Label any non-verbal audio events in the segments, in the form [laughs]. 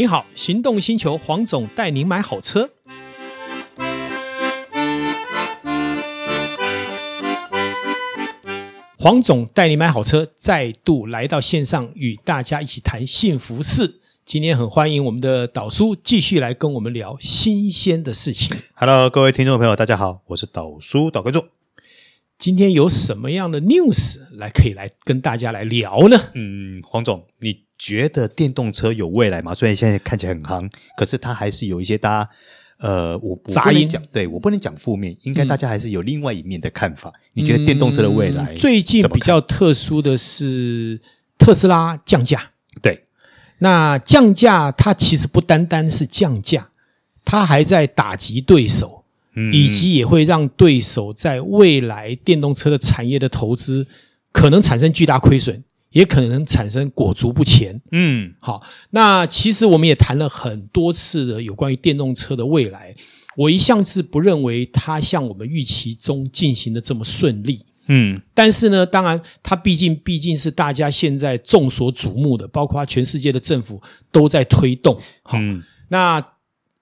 你好，行动星球黄总带您买好车。黄总带你买好车，再度来到线上与大家一起谈幸福事。今天很欢迎我们的导叔继续来跟我们聊新鲜的事情。Hello，各位听众朋友，大家好，我是导叔导观众。今天有什么样的 news 来可以来跟大家来聊呢？嗯，黄总，你觉得电动车有未来吗？虽然现在看起来很夯，可是它还是有一些大家呃，我杂音讲，对，我不能讲负面，应该大家还是有另外一面的看法。嗯、你觉得电动车的未来？最近比较特殊的是特斯拉降价，对，那降价它其实不单单是降价，它还在打击对手。以及也会让对手在未来电动车的产业的投资可能产生巨大亏损，也可能产生裹足不前。嗯，好，那其实我们也谈了很多次的有关于电动车的未来，我一向是不认为它像我们预期中进行的这么顺利。嗯，但是呢，当然它毕竟毕竟是大家现在众所瞩目的，包括全世界的政府都在推动。好，那。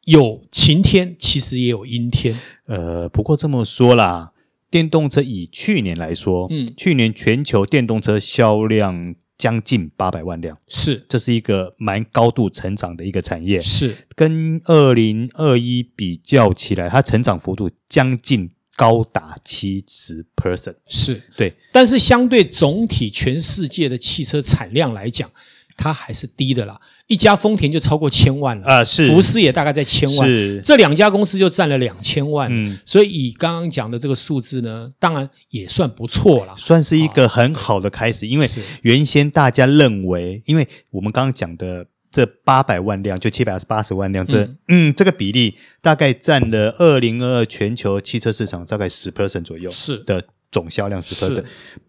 有晴天，其实也有阴天。呃，不过这么说啦，电动车以去年来说，嗯，去年全球电动车销量将近八百万辆，是，这是一个蛮高度成长的一个产业，是。跟二零二一比较起来，它成长幅度将近高达七十 percent，是。对。但是相对总体全世界的汽车产量来讲，它还是低的啦，一家丰田就超过千万了啊，是。福斯也大概在千万，是。这两家公司就占了两千万，嗯，所以以刚刚讲的这个数字呢，当然也算不错啦，算是一个很好的开始，因为原先大家认为，因为我们刚刚讲的这八百万辆就七百八十万辆，这嗯，嗯这个比例大概占了二零二二全球汽车市场大概十 percent 左右是。的。总销量十 percent，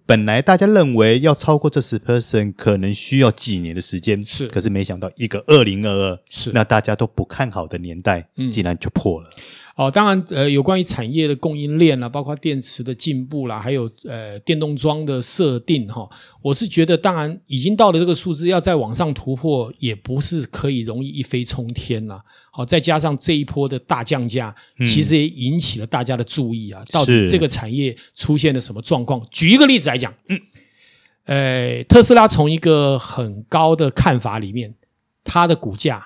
本来大家认为要超过这十 percent 可能需要几年的时间，是，可是没想到一个二零二二，是，那大家都不看好的年代，嗯，竟然就破了。哦，当然，呃，有关于产业的供应链啦，包括电池的进步啦，还有呃电动桩的设定哈，我是觉得，当然已经到了这个数字，要再往上突破，也不是可以容易一飞冲天啦。好，再加上这一波的大降价，其实也引起了大家的注意啊，到底这个产业出现了什么状况？举一个例子来讲，嗯，呃，特斯拉从一个很高的看法里面，它的股价。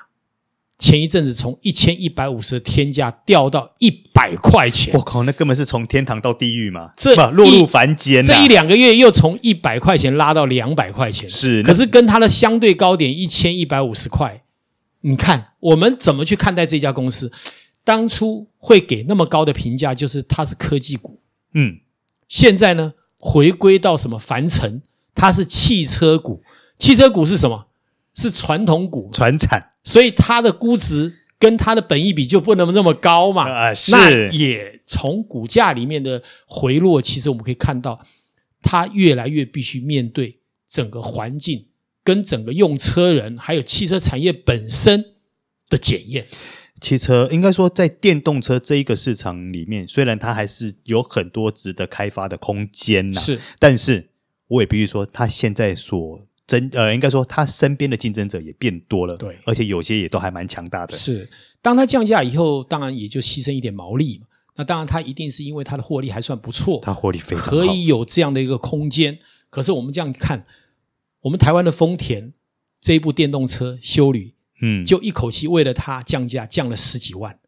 前一阵子从一千一百五十的天价掉到一百块钱，我靠，那根本是从天堂到地狱嘛，这落入凡间。这一两个月又从一百块钱拉到两百块钱，是。可是跟它的相对高点一千一百五十块，你看我们怎么去看待这家公司？当初会给那么高的评价，就是它是科技股，嗯。现在呢，回归到什么凡尘？它是汽车股，汽车股是什么？是传统股，传产。所以它的估值跟它的本益比就不能那么高嘛？啊，是。那也从股价里面的回落，其实我们可以看到，它越来越必须面对整个环境、跟整个用车人，还有汽车产业本身的检验。汽车应该说，在电动车这一个市场里面，虽然它还是有很多值得开发的空间呐，是。但是我也必须说，它现在所真呃，应该说他身边的竞争者也变多了，对，而且有些也都还蛮强大的。是，当他降价以后，当然也就牺牲一点毛利嘛。那当然，他一定是因为他的获利还算不错，他获利非常好，可以有这样的一个空间。可是我们这样看，我们台湾的丰田这一部电动车修旅，嗯，就一口气为了它降价降了十几万，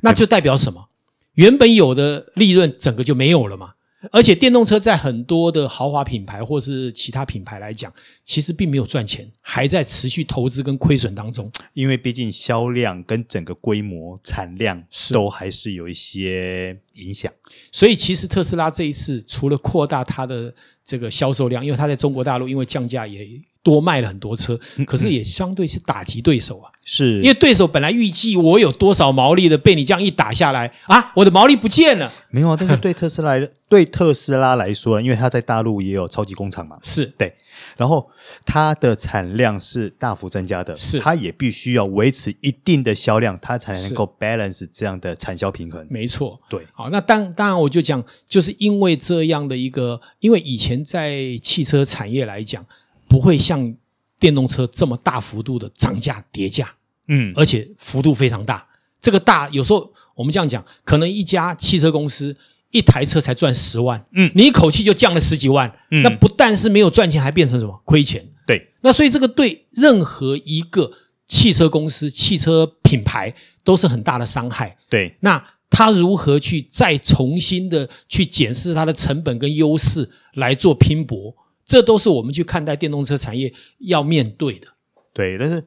那就代表什么？原本有的利润整个就没有了嘛。而且电动车在很多的豪华品牌或是其他品牌来讲，其实并没有赚钱，还在持续投资跟亏损当中。因为毕竟销量跟整个规模、产量都还是有一些影响。所以其实特斯拉这一次除了扩大它的这个销售量，因为它在中国大陆因为降价也多卖了很多车，可是也相对是打击对手啊。是因为对手本来预计我有多少毛利的，被你这样一打下来啊，我的毛利不见了。没有啊，但是对特斯拉 [laughs] 对特斯拉来说，因为它在大陆也有超级工厂嘛，是对，然后它的产量是大幅增加的，是它也必须要维持一定的销量，它才能够 balance 这样的产销平衡。没错，对，好，那当当然我就讲，就是因为这样的一个，因为以前在汽车产业来讲，不会像。电动车这么大幅度的涨价叠价，嗯，而且幅度非常大。这个大有时候我们这样讲，可能一家汽车公司一台车才赚十万，嗯，你一口气就降了十几万，嗯，那不但是没有赚钱，还变成什么亏钱？对，那所以这个对任何一个汽车公司、汽车品牌都是很大的伤害。对，那他如何去再重新的去检视它的成本跟优势来做拼搏？这都是我们去看待电动车产业要面对的。对，但是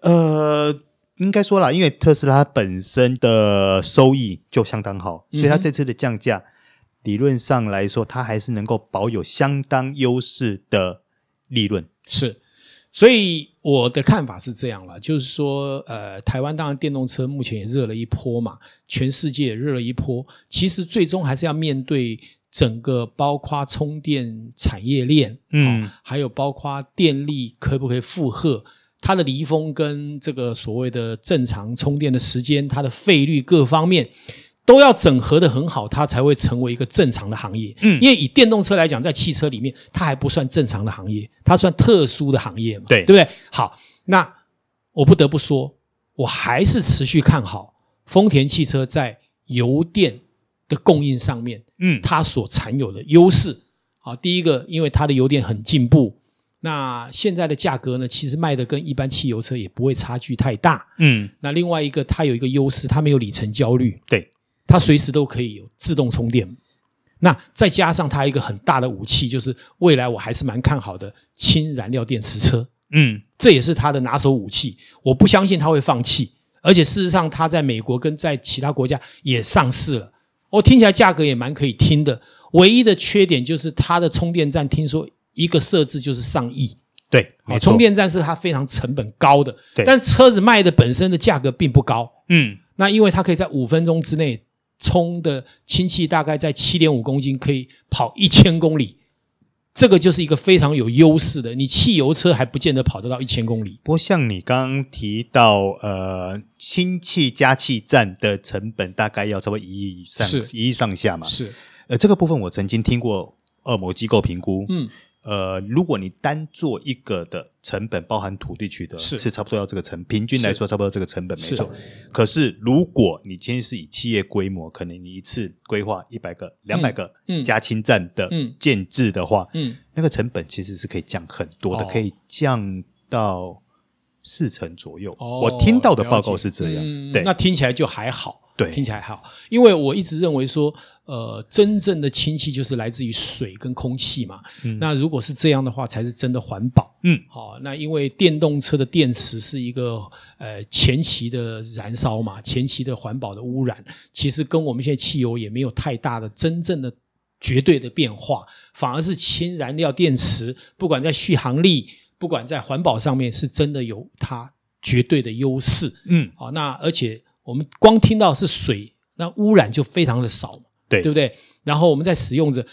呃。应该说啦，因为特斯拉本身的收益就相当好，所以它这次的降价，理论上来说，它还是能够保有相当优势的利润。是，所以我的看法是这样了，就是说，呃，台湾当然电动车目前也热了一波嘛，全世界也热了一波，其实最终还是要面对整个包括充电产业链，嗯，还有包括电力可不可以负荷。它的离峰跟这个所谓的正常充电的时间，它的费率各方面都要整合得很好，它才会成为一个正常的行业。嗯，因为以电动车来讲，在汽车里面，它还不算正常的行业，它算特殊的行业嘛？对，对不对？好，那我不得不说，我还是持续看好丰田汽车在油电的供应上面，嗯，它所产有的优势。好，第一个，因为它的油电很进步。那现在的价格呢，其实卖的跟一般汽油车也不会差距太大。嗯，那另外一个，它有一个优势，它没有里程焦虑。对，它随时都可以有自动充电。那再加上它一个很大的武器，就是未来我还是蛮看好的氢燃料电池车。嗯，这也是它的拿手武器。我不相信它会放弃，而且事实上，它在美国跟在其他国家也上市了。我听起来价格也蛮可以听的。唯一的缺点就是它的充电站，听说。一个设置就是上亿，对，没错，充电站是它非常成本高的，对，但车子卖的本身的价格并不高，嗯，那因为它可以在五分钟之内充的氢气大概在七点五公斤，可以跑一千公里，这个就是一个非常有优势的。你汽油车还不见得跑得到一千公里。不过像你刚刚提到，呃，氢气加气站的成本大概要超过一亿以上，是一亿上下嘛？是，呃，这个部分我曾经听过，呃，某机构评估，嗯。呃，如果你单做一个的成本，包含土地取得，是。是差不多要这个成，平均来说差不多这个成本没错。可是如果你今天是以企业规模，可能你一次规划一百个、两百个加氢站的建制的话，嗯，嗯，那个成本其实是可以降很多的，哦、可以降到四成左右。哦、我听到的报告是这样，嗯、对，那听起来就还好。对，听起来还好，因为我一直认为说，呃，真正的氢气就是来自于水跟空气嘛。嗯，那如果是这样的话，才是真的环保。嗯，好，那因为电动车的电池是一个呃前期的燃烧嘛，前期的环保的污染，其实跟我们现在汽油也没有太大的真正的绝对的变化，反而是氢燃料电池，不管在续航力，不管在环保上面，是真的有它绝对的优势。嗯，好，那而且。我们光听到是水，那污染就非常的少，对，对不对？然后我们在使用着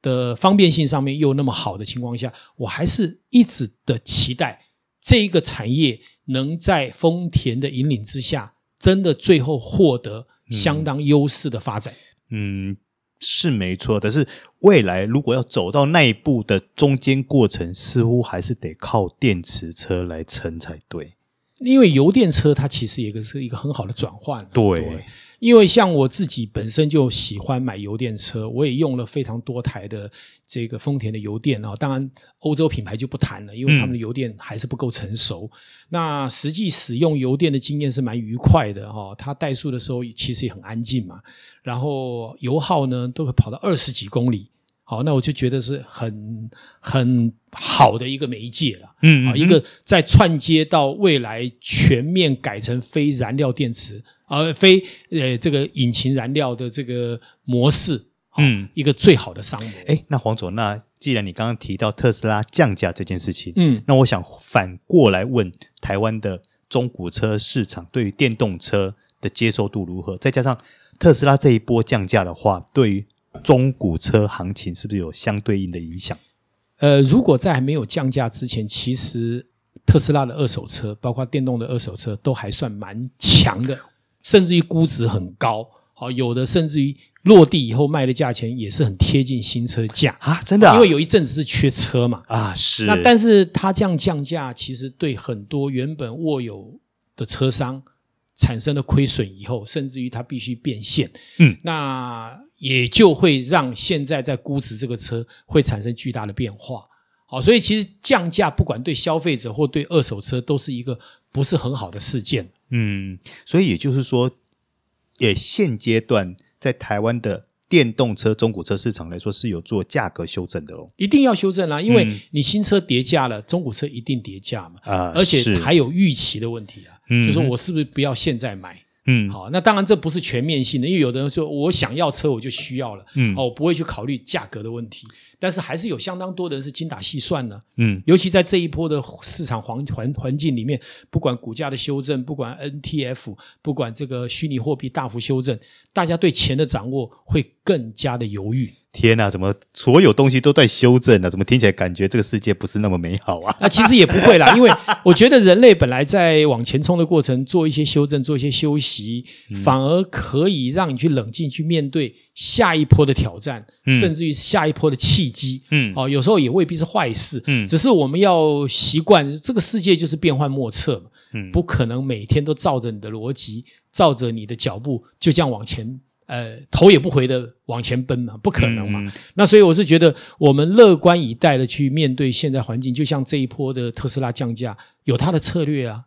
的方便性上面又那么好的情况下，我还是一直的期待这一个产业能在丰田的引领之下，真的最后获得相当优势的发展。嗯，嗯，是没错。但是未来如果要走到那一步的中间过程，似乎还是得靠电池车来撑才对。因为油电车它其实也是一个很好的转换。对，对，因为像我自己本身就喜欢买油电车，我也用了非常多台的这个丰田的油电啊。当然，欧洲品牌就不谈了，因为他们的油电还是不够成熟。嗯、那实际使用油电的经验是蛮愉快的哈。它怠速的时候其实也很安静嘛，然后油耗呢都会跑到二十几公里。好，那我就觉得是很很好的一个媒介了。嗯，啊，一个在串接到未来全面改成非燃料电池，而非呃这个引擎燃料的这个模式。嗯，一个最好的商模。哎，那黄总，那既然你刚刚提到特斯拉降价这件事情，嗯，那我想反过来问台湾的中古车市场对于电动车的接受度如何？再加上特斯拉这一波降价的话，对于中古车行情是不是有相对应的影响？呃，如果在还没有降价之前，其实特斯拉的二手车，包括电动的二手车，都还算蛮强的，甚至于估值很高。好，有的甚至于落地以后卖的价钱也是很贴近新车价啊！真的啊，因为有一阵子是缺车嘛啊，是。那但是它这样降价，其实对很多原本握有的车商产生了亏损以后，甚至于它必须变现，嗯，那也就会让现在在估值这个车会产生巨大的变化。好，所以其实降价不管对消费者或对二手车都是一个不是很好的事件。嗯，所以也就是说，也现阶段在台湾的。电动车中古车市场来说是有做价格修正的哦，一定要修正啊，因为你新车跌价了，嗯、中古车一定跌价嘛，啊，而且还有预期的问题啊，嗯，就说我是不是不要现在买？嗯，好，那当然这不是全面性的，因为有的人说我想要车我就需要了，嗯，哦，我不会去考虑价格的问题，但是还是有相当多的人是精打细算呢，嗯，尤其在这一波的市场环环环境里面，不管股价的修正，不管 NTF，不管这个虚拟货币大幅修正，大家对钱的掌握会更加的犹豫。天呐，怎么所有东西都在修正呢？怎么听起来感觉这个世界不是那么美好啊？那其实也不会啦，[laughs] 因为我觉得人类本来在往前冲的过程，做一些修正，做一些休息，反而可以让你去冷静去面对下一波的挑战，嗯、甚至于下一波的契机。嗯，哦，有时候也未必是坏事。嗯，只是我们要习惯这个世界就是变幻莫测嘛。嗯，不可能每天都照着你的逻辑，照着你的脚步就这样往前。呃，头也不回的往前奔嘛，不可能嘛。嗯、那所以我是觉得，我们乐观以待的去面对现在环境，就像这一波的特斯拉降价，有它的策略啊，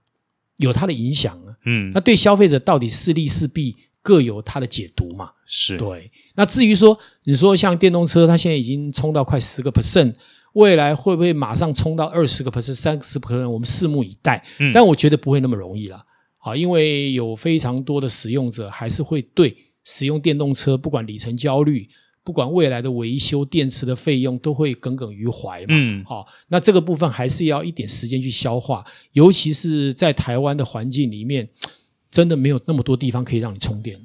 有它的影响啊。嗯，那对消费者到底是利是弊，各有它的解读嘛。是对。那至于说，你说像电动车，它现在已经冲到快十个 percent，未来会不会马上冲到二十个 percent、三十 percent？我们拭目以待。嗯，但我觉得不会那么容易了。啊，因为有非常多的使用者还是会对。使用电动车，不管里程焦虑，不管未来的维修电池的费用，都会耿耿于怀嘛。嗯，好，那这个部分还是要一点时间去消化，尤其是在台湾的环境里面，真的没有那么多地方可以让你充电，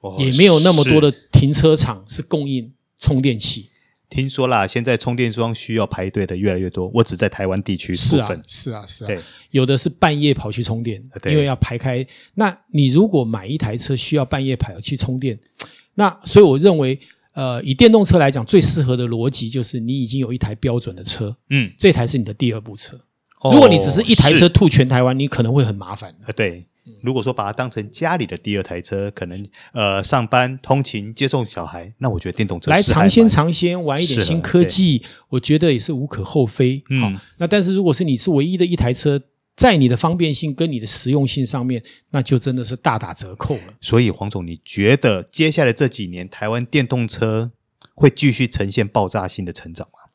哦、也没有那么多的停车场是供应充电器。听说啦，现在充电桩需要排队的越来越多。我只在台湾地区是啊，是啊，是啊。对，有的是半夜跑去充电，因为要排开。那你如果买一台车需要半夜跑去充电，那所以我认为，呃，以电动车来讲，最适合的逻辑就是你已经有一台标准的车，嗯，这台是你的第二部车。哦、如果你只是一台车吐全台湾，你可能会很麻烦。呃，对。如果说把它当成家里的第二台车，可能呃上班通勤接送小孩，那我觉得电动车来尝鲜尝鲜玩一点新科技，我觉得也是无可厚非。嗯、好，那但是如果是你是唯一的一台车，在你的方便性跟你的实用性上面，那就真的是大打折扣了。所以黄总，你觉得接下来这几年台湾电动车会继续呈现爆炸性的成长吗？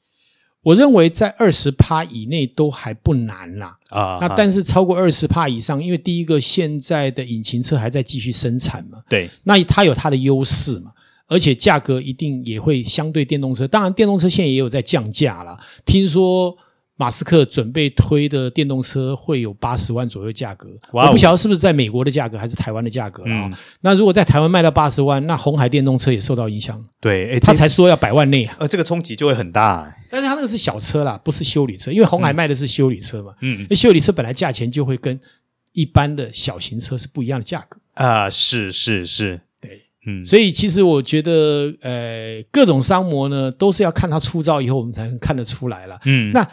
我认为在二十趴以内都还不难啦，啊，那但是超过二十趴以上，因为第一个现在的引擎车还在继续生产嘛，对，那它有它的优势嘛，而且价格一定也会相对电动车，当然电动车现在也有在降价啦，听说。马斯克准备推的电动车会有八十万左右价格，我不晓得是不是在美国的价格还是台湾的价格啊？那如果在台湾卖到八十万，那红海电动车也受到影响。对，他才说要百万内啊，呃，这个冲击就会很大。但是他那个是小车啦，不是修理车，因为红海卖的是修理车嘛。嗯，那修理车本来价钱就会跟一般的小型车是不一样的价格啊。是是是，对，嗯，所以其实我觉得，呃，各种商模呢，都是要看它出招以后，我们才能看得出来了。嗯，那。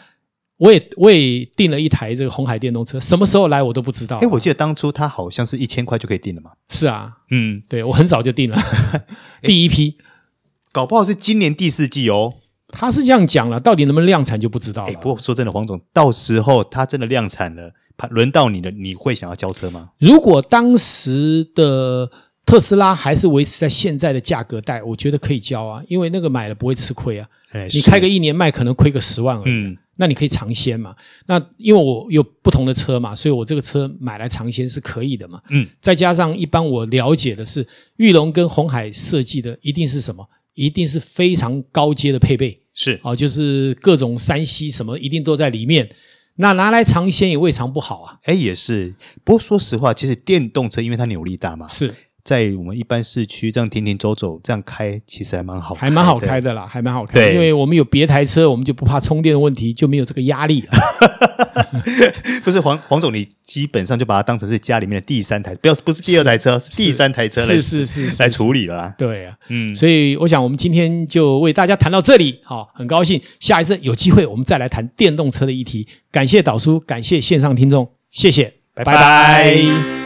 我也我也订了一台这个红海电动车，什么时候来我都不知道。哎，我记得当初它好像是一千块就可以订了嘛。是啊，嗯，对，我很早就订了 [laughs] 第一批，搞不好是今年第四季哦。他是这样讲了，到底能不能量产就不知道了。不过说真的，黄总，到时候他真的量产了，轮到你了，你会想要交车吗？如果当时的特斯拉还是维持在现在的价格带，我觉得可以交啊，因为那个买了不会吃亏啊。你开个一年卖可能亏个十万而已。嗯。那你可以尝鲜嘛？那因为我有不同的车嘛，所以我这个车买来尝鲜是可以的嘛。嗯，再加上一般我了解的是，玉龙跟红海设计的一定是什么？一定是非常高阶的配备。是哦，就是各种山西什么一定都在里面。那拿来尝鲜也未尝不好啊。哎，也是。不过说实话，其实电动车因为它扭力大嘛。是。在我们一般市区这样停停走走，这样开其实还蛮好，还蛮好开的啦，还蛮好开的。对，因为我们有别台车，我们就不怕充电的问题，就没有这个压力了。[laughs] [laughs] 不是黄黄总，你基本上就把它当成是家里面的第三台，不要不是第二台车，第三台车来是是是，是来处理了啦。对啊，嗯，所以我想我们今天就为大家谈到这里，好，很高兴，下一次有机会我们再来谈电动车的议题。感谢导叔，感谢线上听众，谢谢。拜拜拜